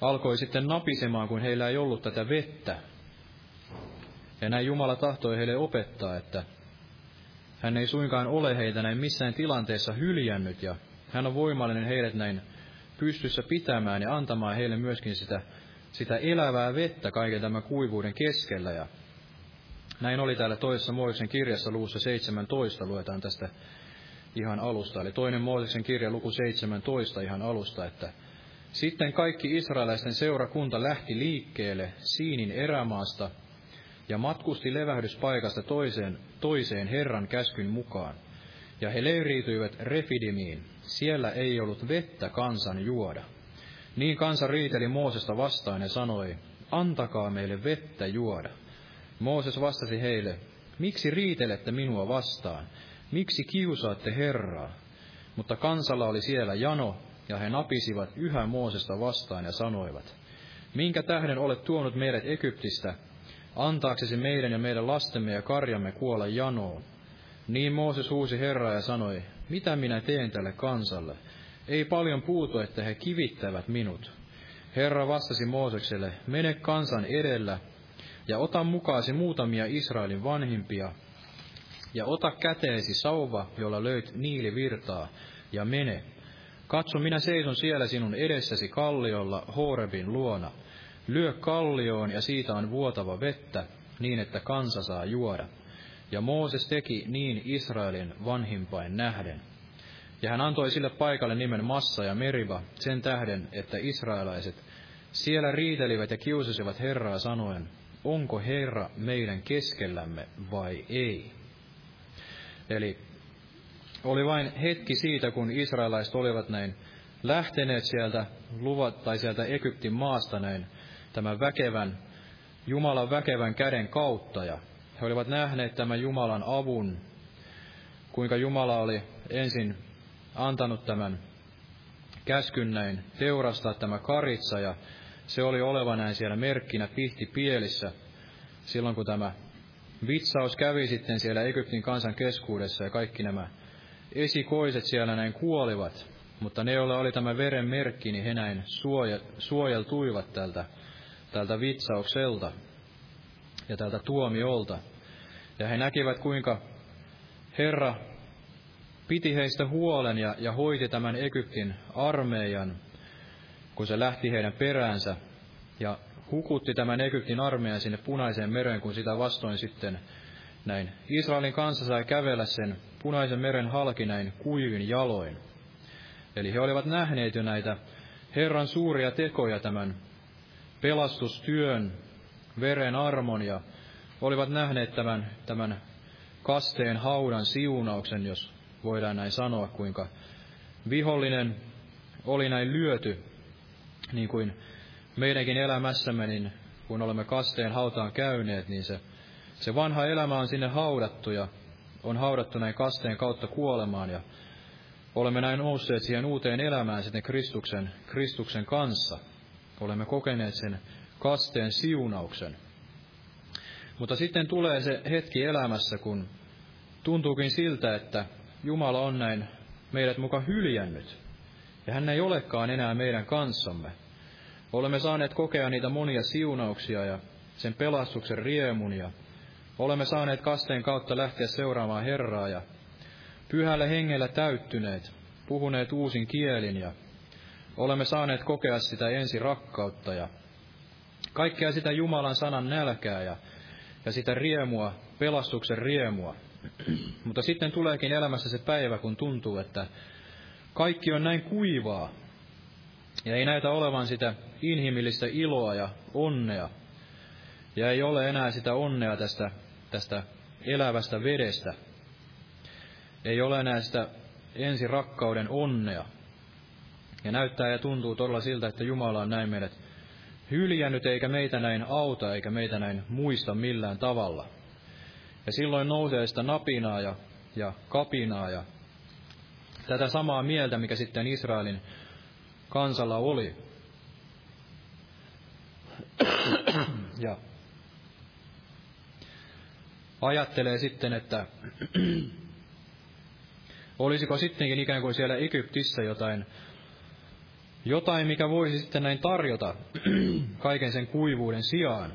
alkoi sitten napisemaan, kun heillä ei ollut tätä vettä. Ja näin Jumala tahtoi heille opettaa, että hän ei suinkaan ole heitä näin missään tilanteessa hyljännyt, ja hän on voimallinen heidät näin pystyssä pitämään ja antamaan heille myöskin sitä, sitä elävää vettä kaiken tämän kuivuuden keskellä. Ja näin oli täällä toisessa Mooseksen kirjassa luussa 17, luetaan tästä ihan alusta. Eli toinen Mooseksen kirja luku 17 ihan alusta, että sitten kaikki israelaisten seurakunta lähti liikkeelle Siinin erämaasta ja matkusti levähdyspaikasta toiseen, toiseen Herran käskyn mukaan. Ja he leiriytyivät Refidimiin. Siellä ei ollut vettä kansan juoda. Niin kansa riiteli Moosesta vastaan ja sanoi, antakaa meille vettä juoda. Mooses vastasi heille, miksi riitelette minua vastaan? Miksi kiusaatte Herraa? Mutta kansalla oli siellä jano, ja he napisivat yhä Moosesta vastaan ja sanoivat, minkä tähden olet tuonut meidät Egyptistä, antaaksesi meidän ja meidän lastemme ja karjamme kuolla janoon? Niin Mooses huusi Herraa ja sanoi, mitä minä teen tälle kansalle? Ei paljon puutu, että he kivittävät minut. Herra vastasi Moosekselle, mene kansan edellä ja ota mukaasi muutamia Israelin vanhimpia, ja ota käteesi sauva, jolla löyt niilivirtaa, ja mene. Katso, minä seison siellä sinun edessäsi kalliolla Horebin luona. Lyö kallioon, ja siitä on vuotava vettä, niin että kansa saa juoda. Ja Mooses teki niin Israelin vanhimpain nähden. Ja hän antoi sille paikalle nimen Massa ja Meriva sen tähden, että israelaiset siellä riitelivät ja kiusasivat Herraa sanoen, onko Herra meidän keskellämme vai ei. Eli oli vain hetki siitä, kun israelaiset olivat näin lähteneet sieltä luvat, tai sieltä Egyptin maasta näin tämän väkevän, Jumalan väkevän käden kautta, ja he olivat nähneet tämän Jumalan avun, kuinka Jumala oli ensin antanut tämän käskyn näin teurastaa tämä karitsa, ja se oli oleva näin siellä merkkinä pihti pielissä, silloin kun tämä vitsaus kävi sitten siellä Egyptin kansan keskuudessa, ja kaikki nämä esikoiset siellä näin kuolivat, mutta ne, joilla oli tämä veren merkki, niin he näin suojeltuivat tältä, tältä vitsaukselta ja tältä tuomiolta. Ja he näkivät, kuinka Herra piti heistä huolen ja, ja hoiti tämän Egyptin armeijan, kun se lähti heidän peräänsä, ja hukutti tämän Egyptin armeijan sinne punaiseen mereen, kun sitä vastoin sitten näin Israelin kanssa sai kävellä sen punaisen meren halki näin kuivin jaloin. Eli he olivat nähneet jo näitä Herran suuria tekoja tämän pelastustyön, veren armon ja olivat nähneet tämän, tämän kasteen haudan siunauksen, jos voidaan näin sanoa, kuinka vihollinen oli näin lyöty, niin kuin meidänkin elämässämme, niin kun olemme kasteen hautaan käyneet, niin se, se vanha elämä on sinne haudattu ja on haudattu näin kasteen kautta kuolemaan ja olemme näin nousseet siihen uuteen elämään sitten Kristuksen, Kristuksen kanssa. Olemme kokeneet sen kasteen siunauksen. Mutta sitten tulee se hetki elämässä, kun tuntuukin siltä, että Jumala on näin meidät muka hyljännyt. Ja hän ei olekaan enää meidän kanssamme. Olemme saaneet kokea niitä monia siunauksia ja sen pelastuksen riemun ja olemme saaneet kasteen kautta lähteä seuraamaan Herraa ja pyhällä hengellä täyttyneet, puhuneet uusin kielin ja olemme saaneet kokea sitä ensi rakkautta ja kaikkea sitä Jumalan sanan nälkää ja, ja sitä riemua, pelastuksen riemua. Mutta sitten tuleekin elämässä se päivä, kun tuntuu, että kaikki on näin kuivaa, ja ei näytä olevan sitä inhimillistä iloa ja onnea. Ja ei ole enää sitä onnea tästä, tästä elävästä vedestä. Ei ole enää sitä ensi rakkauden onnea. Ja näyttää ja tuntuu todella siltä, että Jumala on näin meidät hyljännyt, eikä meitä näin auta, eikä meitä näin muista millään tavalla. Ja silloin nousee sitä napinaa ja, ja kapinaa ja tätä samaa mieltä, mikä sitten Israelin kansalla oli. Ja ajattelee sitten, että olisiko sittenkin ikään kuin siellä Egyptissä jotain, jotain, mikä voisi sitten näin tarjota kaiken sen kuivuuden sijaan.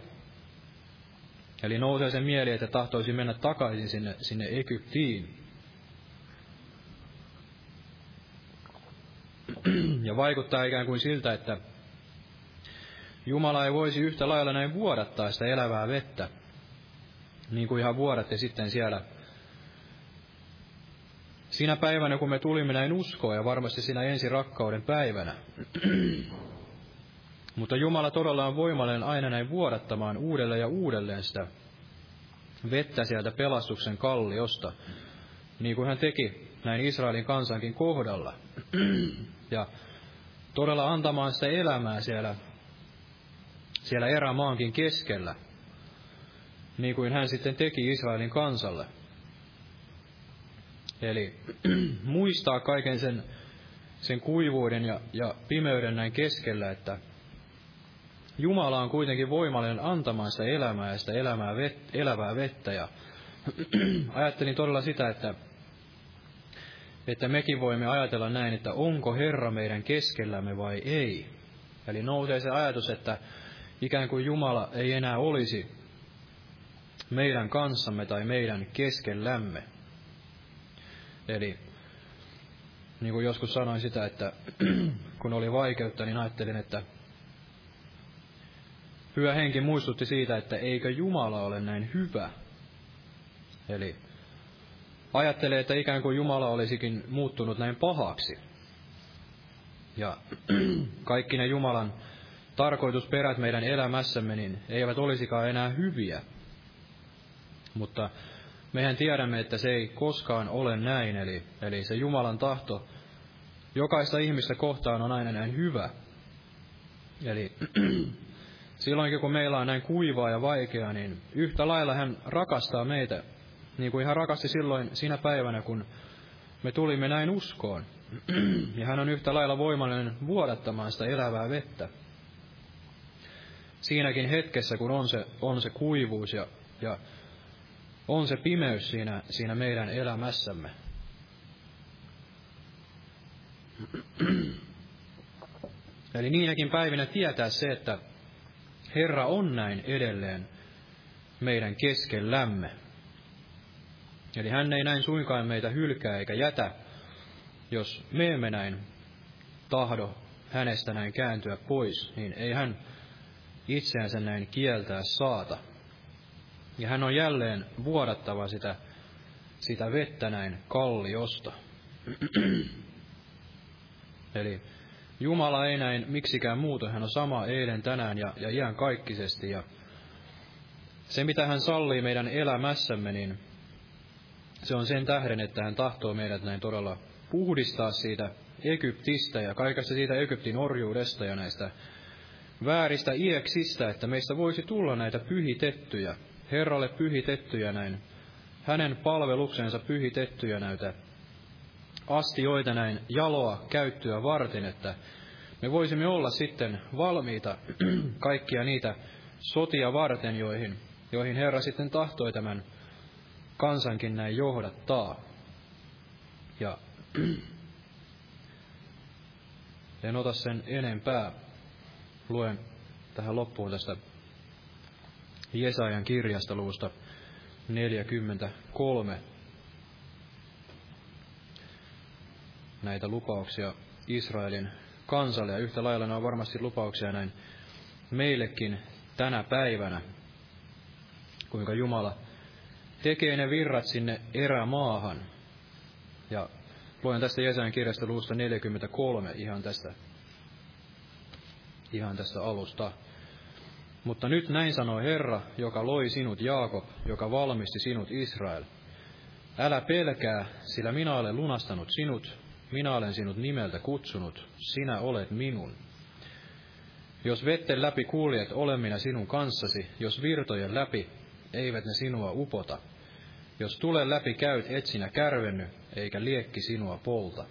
Eli nousee sen mieli, että tahtoisi mennä takaisin sinne, sinne Egyptiin. Ja vaikuttaa ikään kuin siltä, että Jumala ei voisi yhtä lailla näin vuodattaa sitä elävää vettä, niin kuin ihan vuodatte sitten siellä Siinä päivänä, kun me tulimme näin uskoa ja varmasti siinä ensi rakkauden päivänä. Mutta Jumala todella on voimallinen aina näin vuodattamaan uudelleen ja uudelleen sitä vettä sieltä pelastuksen kalliosta, niin kuin hän teki näin Israelin kansankin kohdalla. ja todella antamaan sitä elämää siellä, siellä erämaankin keskellä, niin kuin hän sitten teki Israelin kansalle. Eli muistaa kaiken sen, sen kuivuuden ja, ja pimeyden näin keskellä, että Jumala on kuitenkin voimallinen antamaan sitä elämää ja sitä elämää vet, elävää vettä. Ja ajattelin todella sitä, että, että mekin voimme ajatella näin, että onko Herra meidän keskellämme vai ei. Eli nousee se ajatus, että ikään kuin Jumala ei enää olisi meidän kanssamme tai meidän keskellämme. Eli niin kuin joskus sanoin sitä, että kun oli vaikeutta, niin ajattelin, että Pyhä henki muistutti siitä, että eikö Jumala ole näin hyvä. Eli ajattelee, että ikään kuin Jumala olisikin muuttunut näin pahaksi. Ja kaikki ne Jumalan tarkoitusperät meidän elämässämme niin eivät olisikaan enää hyviä. Mutta mehän tiedämme, että se ei koskaan ole näin, eli, eli se Jumalan tahto jokaista ihmistä kohtaan on aina näin hyvä. Eli silloinkin kun meillä on näin kuivaa ja vaikeaa, niin yhtä lailla hän rakastaa meitä, niin kuin hän rakasti silloin sinä päivänä, kun me tulimme näin uskoon. Ja hän on yhtä lailla voimallinen vuodattamaan sitä elävää vettä. Siinäkin hetkessä, kun on se, on se kuivuus ja, ja on se pimeys siinä, siinä meidän elämässämme. Eli niinäkin päivinä tietää se, että Herra on näin edelleen meidän keskellämme. Eli hän ei näin suinkaan meitä hylkää eikä jätä, jos me emme näin tahdo hänestä näin kääntyä pois, niin ei hän itseänsä näin kieltää saata. Ja hän on jälleen vuodattava sitä, sitä vettä näin kalliosta. Eli Jumala ei näin miksikään muutu, hän on sama eilen, tänään ja, ja iän kaikkisesti. Ja se, mitä hän sallii meidän elämässämme, niin se on sen tähden, että hän tahtoo meidät näin todella puhdistaa siitä Egyptistä ja kaikesta siitä Egyptin orjuudesta ja näistä vääristä ieksistä, että meistä voisi tulla näitä pyhitettyjä, Herralle pyhitettyjä näin, hänen palveluksensa pyhitettyjä näitä astioita näin jaloa käyttöä varten, että me voisimme olla sitten valmiita kaikkia niitä sotia varten, joihin, joihin Herra sitten tahtoi tämän kansankin näin johdattaa. Ja en ota sen enempää. Luen tähän loppuun tästä Jesajan kirjasta luusta 43 näitä lupauksia Israelin kansalle, ja yhtä lailla ne on varmasti lupauksia näin meillekin tänä päivänä, kuinka Jumala tekee ne virrat sinne erämaahan. Ja luen tästä Jesajan kirjasta luusta 43 ihan tästä, ihan tästä alusta. Mutta nyt näin sanoi Herra, joka loi sinut Jaakob, joka valmisti sinut Israel. Älä pelkää, sillä minä olen lunastanut sinut, minä olen sinut nimeltä kutsunut, sinä olet minun. Jos vetten läpi kuljet, olen minä sinun kanssasi, jos virtojen läpi, eivät ne sinua upota. Jos tule läpi käyt, et sinä kärvenny, eikä liekki sinua polta.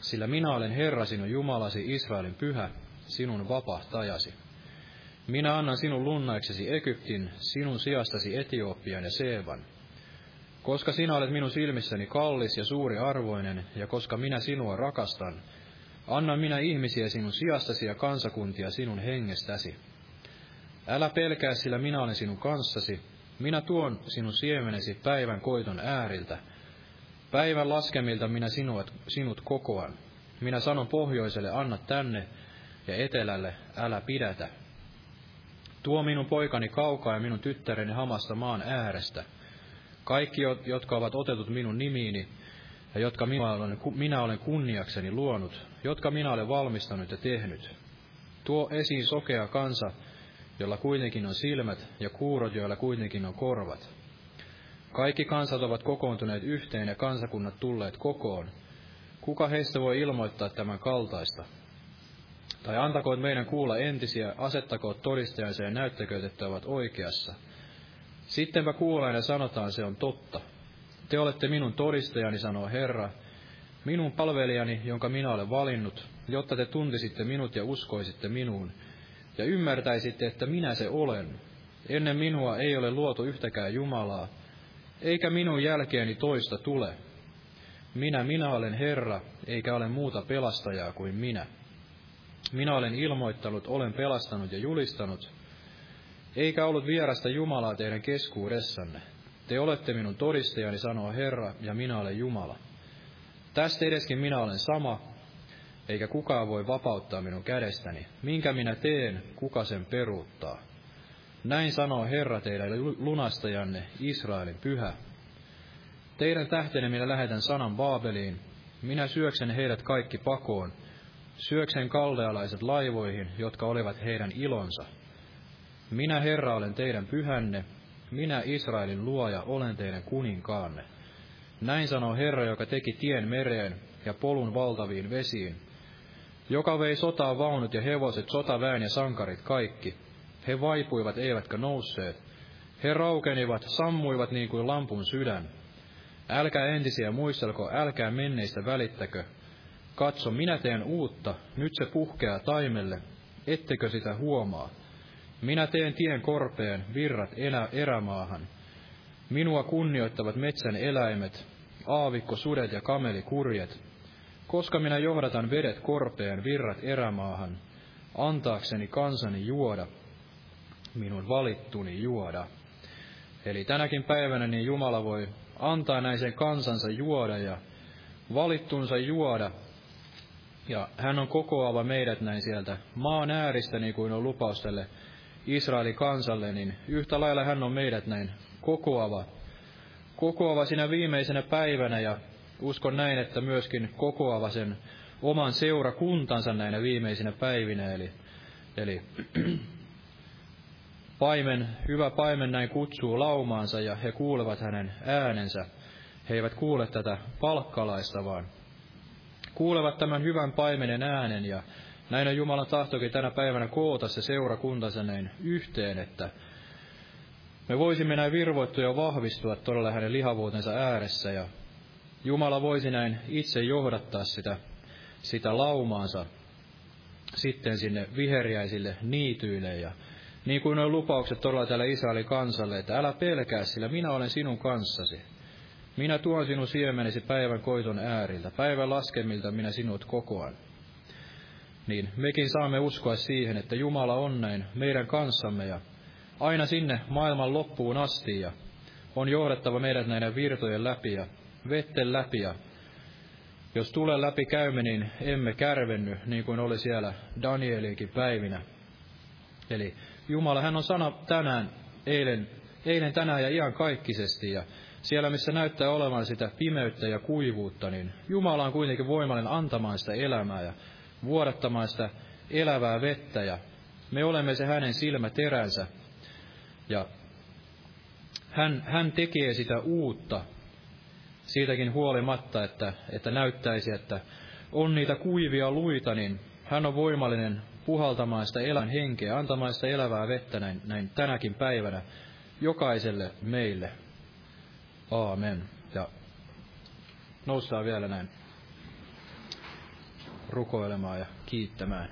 Sillä minä olen Herra sinun Jumalasi, Israelin pyhä, sinun vapahtajasi. Minä annan sinun lunnaiksesi Egyptin, sinun sijastasi Etiopian ja Seevan. Koska sinä olet minun silmissäni kallis ja suuri arvoinen, ja koska minä sinua rakastan, annan minä ihmisiä sinun sijastasi ja kansakuntia sinun hengestäsi. Älä pelkää, sillä minä olen sinun kanssasi. Minä tuon sinun siemenesi päivän koiton ääriltä. Päivän laskemilta minä sinut, sinut kokoan. Minä sanon pohjoiselle, anna tänne, ja etelälle, älä pidätä. Tuo minun poikani kaukaa ja minun tyttäreni hamasta maan äärestä – kaikki, jotka ovat otetut minun nimiini, ja jotka minä olen, minä olen kunniakseni luonut, jotka minä olen valmistanut ja tehnyt. Tuo esiin sokea kansa, jolla kuitenkin on silmät, ja kuurot, joilla kuitenkin on korvat. Kaikki kansat ovat kokoontuneet yhteen ja kansakunnat tulleet kokoon. Kuka heistä voi ilmoittaa tämän kaltaista? Tai antakoot meidän kuulla entisiä, asettakoot todistajansa ja näyttäkööt, että ovat oikeassa. Sittenpä kuullaan ja sanotaan, se on totta. Te olette minun todistajani, sanoo Herra, minun palvelijani, jonka minä olen valinnut, jotta te tuntisitte minut ja uskoisitte minuun, ja ymmärtäisitte, että minä se olen. Ennen minua ei ole luotu yhtäkään Jumalaa, eikä minun jälkeeni toista tule. Minä, minä olen Herra, eikä ole muuta pelastajaa kuin minä. Minä olen ilmoittanut, olen pelastanut ja julistanut, eikä ollut vierasta Jumalaa teidän keskuudessanne. Te olette minun todistajani, sanoo Herra, ja minä olen Jumala. Tästä edeskin minä olen sama, eikä kukaan voi vapauttaa minun kädestäni. Minkä minä teen, kuka sen peruuttaa. Näin sanoo Herra teidän lunastajanne, Israelin pyhä. Teidän tähtenne minä lähetän sanan Baabeliin. Minä syöksen heidät kaikki pakoon. Syöksen kaldealaiset laivoihin, jotka olivat heidän ilonsa. Minä Herra olen teidän pyhänne, minä Israelin luoja olen teidän kuninkaanne. Näin sanoo Herra, joka teki tien mereen ja polun valtaviin vesiin, joka vei sotaa vaunut ja hevoset, sotaväen ja sankarit kaikki. He vaipuivat eivätkä nousseet. He raukenivat, sammuivat niin kuin lampun sydän. Älkää entisiä muistelko, älkää menneistä välittäkö. Katso, minä teen uutta, nyt se puhkeaa taimelle, ettekö sitä huomaa. Minä teen tien korpeen, virrat elä, erämaahan. Minua kunnioittavat metsän eläimet, aavikko, sudet ja kamelikurjet. Koska minä johdatan vedet korpeen, virrat erämaahan, antaakseni kansani juoda, minun valittuni juoda. Eli tänäkin päivänä niin Jumala voi antaa näin sen kansansa juoda ja valittunsa juoda. Ja hän on kokoava meidät näin sieltä maan ääristä, niin kuin on lupaus tälle Israelin kansalle, niin yhtä lailla hän on meidät näin kokoava, kokoava sinä viimeisenä päivänä ja uskon näin, että myöskin kokoava sen oman seurakuntansa näinä viimeisinä päivinä. Eli, eli paimen, hyvä paimen näin kutsuu laumaansa ja he kuulevat hänen äänensä. He eivät kuule tätä palkkalaista, vaan kuulevat tämän hyvän paimenen äänen ja näin on Jumalan tahtokin tänä päivänä koota se seurakuntansa näin yhteen, että me voisimme näin virvoittua vahvistua todella hänen lihavuutensa ääressä ja Jumala voisi näin itse johdattaa sitä, sitä laumaansa sitten sinne viheriäisille niityille ja niin kuin on lupaukset todella täällä Israelin kansalle, että älä pelkää, sillä minä olen sinun kanssasi. Minä tuon sinun siemenesi päivän koiton ääriltä, päivän laskemilta minä sinut kokoan niin mekin saamme uskoa siihen, että Jumala on näin meidän kanssamme ja aina sinne maailman loppuun asti ja on johdettava meidät näiden virtojen läpi ja vetten läpi ja jos tulee läpi käymme, niin emme kärvenny, niin kuin oli siellä Danieliinkin päivinä. Eli Jumala, hän on sana tänään, eilen, eilen tänään ja ihan kaikkisesti. Ja siellä, missä näyttää olevan sitä pimeyttä ja kuivuutta, niin Jumala on kuitenkin voimallinen antamaan sitä elämää. Ja vuodattamaan sitä elävää vettä ja me olemme se hänen silmäteränsä. Ja hän, hän tekee sitä uutta siitäkin huolimatta, että, että näyttäisi, että on niitä kuivia luita, niin hän on voimallinen puhaltamaan sitä elän henkeä, antamaan sitä elävää vettä näin, näin tänäkin päivänä jokaiselle meille. Aamen. Ja noustaan vielä näin rukoilemaan ja kiittämään.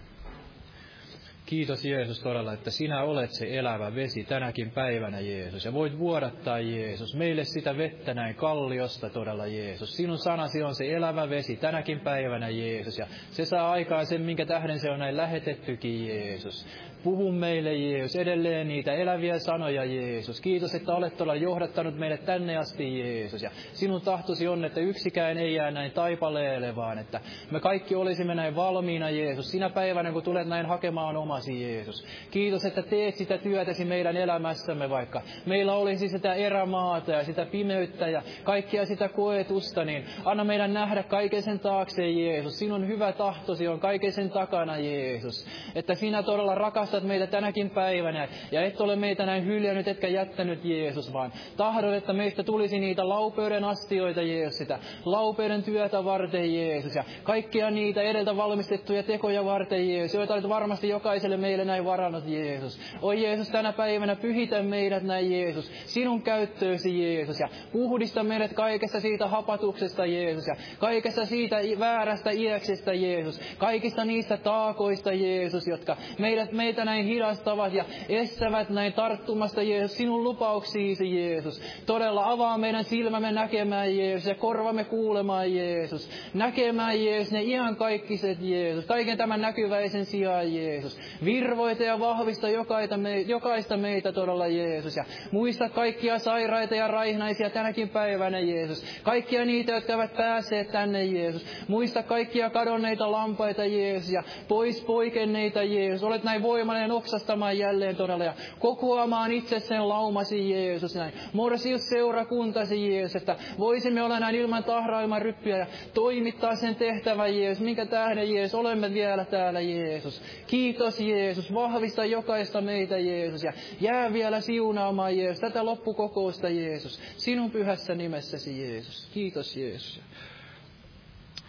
Kiitos Jeesus todella, että sinä olet se elävä vesi tänäkin päivänä Jeesus. Ja voit vuodattaa Jeesus meille sitä vettä näin kalliosta todella Jeesus. Sinun sanasi on se elävä vesi tänäkin päivänä Jeesus. Ja se saa aikaan sen, minkä tähden se on näin lähetettykin Jeesus. Puhu meille, Jeesus, edelleen niitä eläviä sanoja, Jeesus. Kiitos, että olet tuolla johdattanut meidät tänne asti, Jeesus. Ja sinun tahtosi on, että yksikään ei jää näin taipaleelle, vaan että me kaikki olisimme näin valmiina, Jeesus. Sinä päivänä, kun tulet näin hakemaan omasi, Jeesus. Kiitos, että teet sitä työtäsi meidän elämässämme, vaikka meillä olisi sitä erämaata ja sitä pimeyttä ja kaikkia sitä koetusta, niin anna meidän nähdä kaiken sen taakse, Jeesus. Sinun hyvä tahtosi on kaiken sen takana, Jeesus. Että sinä todella rakastat rakastat meitä tänäkin päivänä. Ja et ole meitä näin hyljännyt etkä jättänyt Jeesus, vaan tahdot, että meistä tulisi niitä laupeuden astioita Jeesus, sitä laupeuden työtä varten Jeesus. Ja kaikkia niitä edeltä valmistettuja tekoja varten Jeesus, joita olet varmasti jokaiselle meille näin varannut Jeesus. Oi Jeesus, tänä päivänä pyhitä meidät näin Jeesus, sinun käyttöösi Jeesus. Ja puhdista meidät kaikesta siitä hapatuksesta Jeesus. Ja kaikesta siitä väärästä iäksestä Jeesus, kaikista niistä taakoista Jeesus, jotka meidät, meitä näin hidastavat ja estävät näin tarttumasta Jeesus sinun lupauksiisi Jeesus. Todella avaa meidän silmämme näkemään Jeesus ja korvamme kuulemaan Jeesus. Näkemään Jeesus ne kaikkiset Jeesus, kaiken tämän näkyväisen sijaan Jeesus. Virvoita ja vahvista jokaista, me, jokaista meitä todella Jeesus ja muista kaikkia sairaita ja raihnaisia tänäkin päivänä Jeesus. Kaikkia niitä, jotka ovat päässeet tänne Jeesus. Muista kaikkia kadonneita lampaita Jeesus ja pois poikenneita Jeesus. Olet näin voimallinen oksastamaan jälleen todella ja kokoamaan itse sen laumasi Jeesus näin. Morsius seurakuntasi Jeesus, että voisimme olla näin ilman tahraa, ilman ryppyjä ja toimittaa sen tehtävän Jeesus. Minkä tähden Jeesus, olemme vielä täällä Jeesus. Kiitos Jeesus, vahvista jokaista meitä Jeesus ja jää vielä siunaamaan Jeesus tätä loppukokousta Jeesus. Sinun pyhässä nimessäsi Jeesus. Kiitos Jeesus.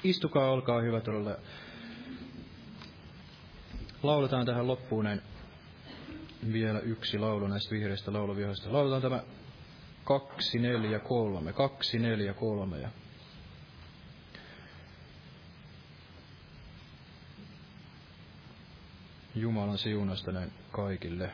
Istukaa, olkaa hyvät olla. Lauletaan tähän loppuun näin vielä yksi laulu näistä vihreistä lauluvihoista. Lauletaan tämä kaksi, neljä, kolme. Kaksi, neljä, kolme. Ja Jumalan siunasta näin kaikille.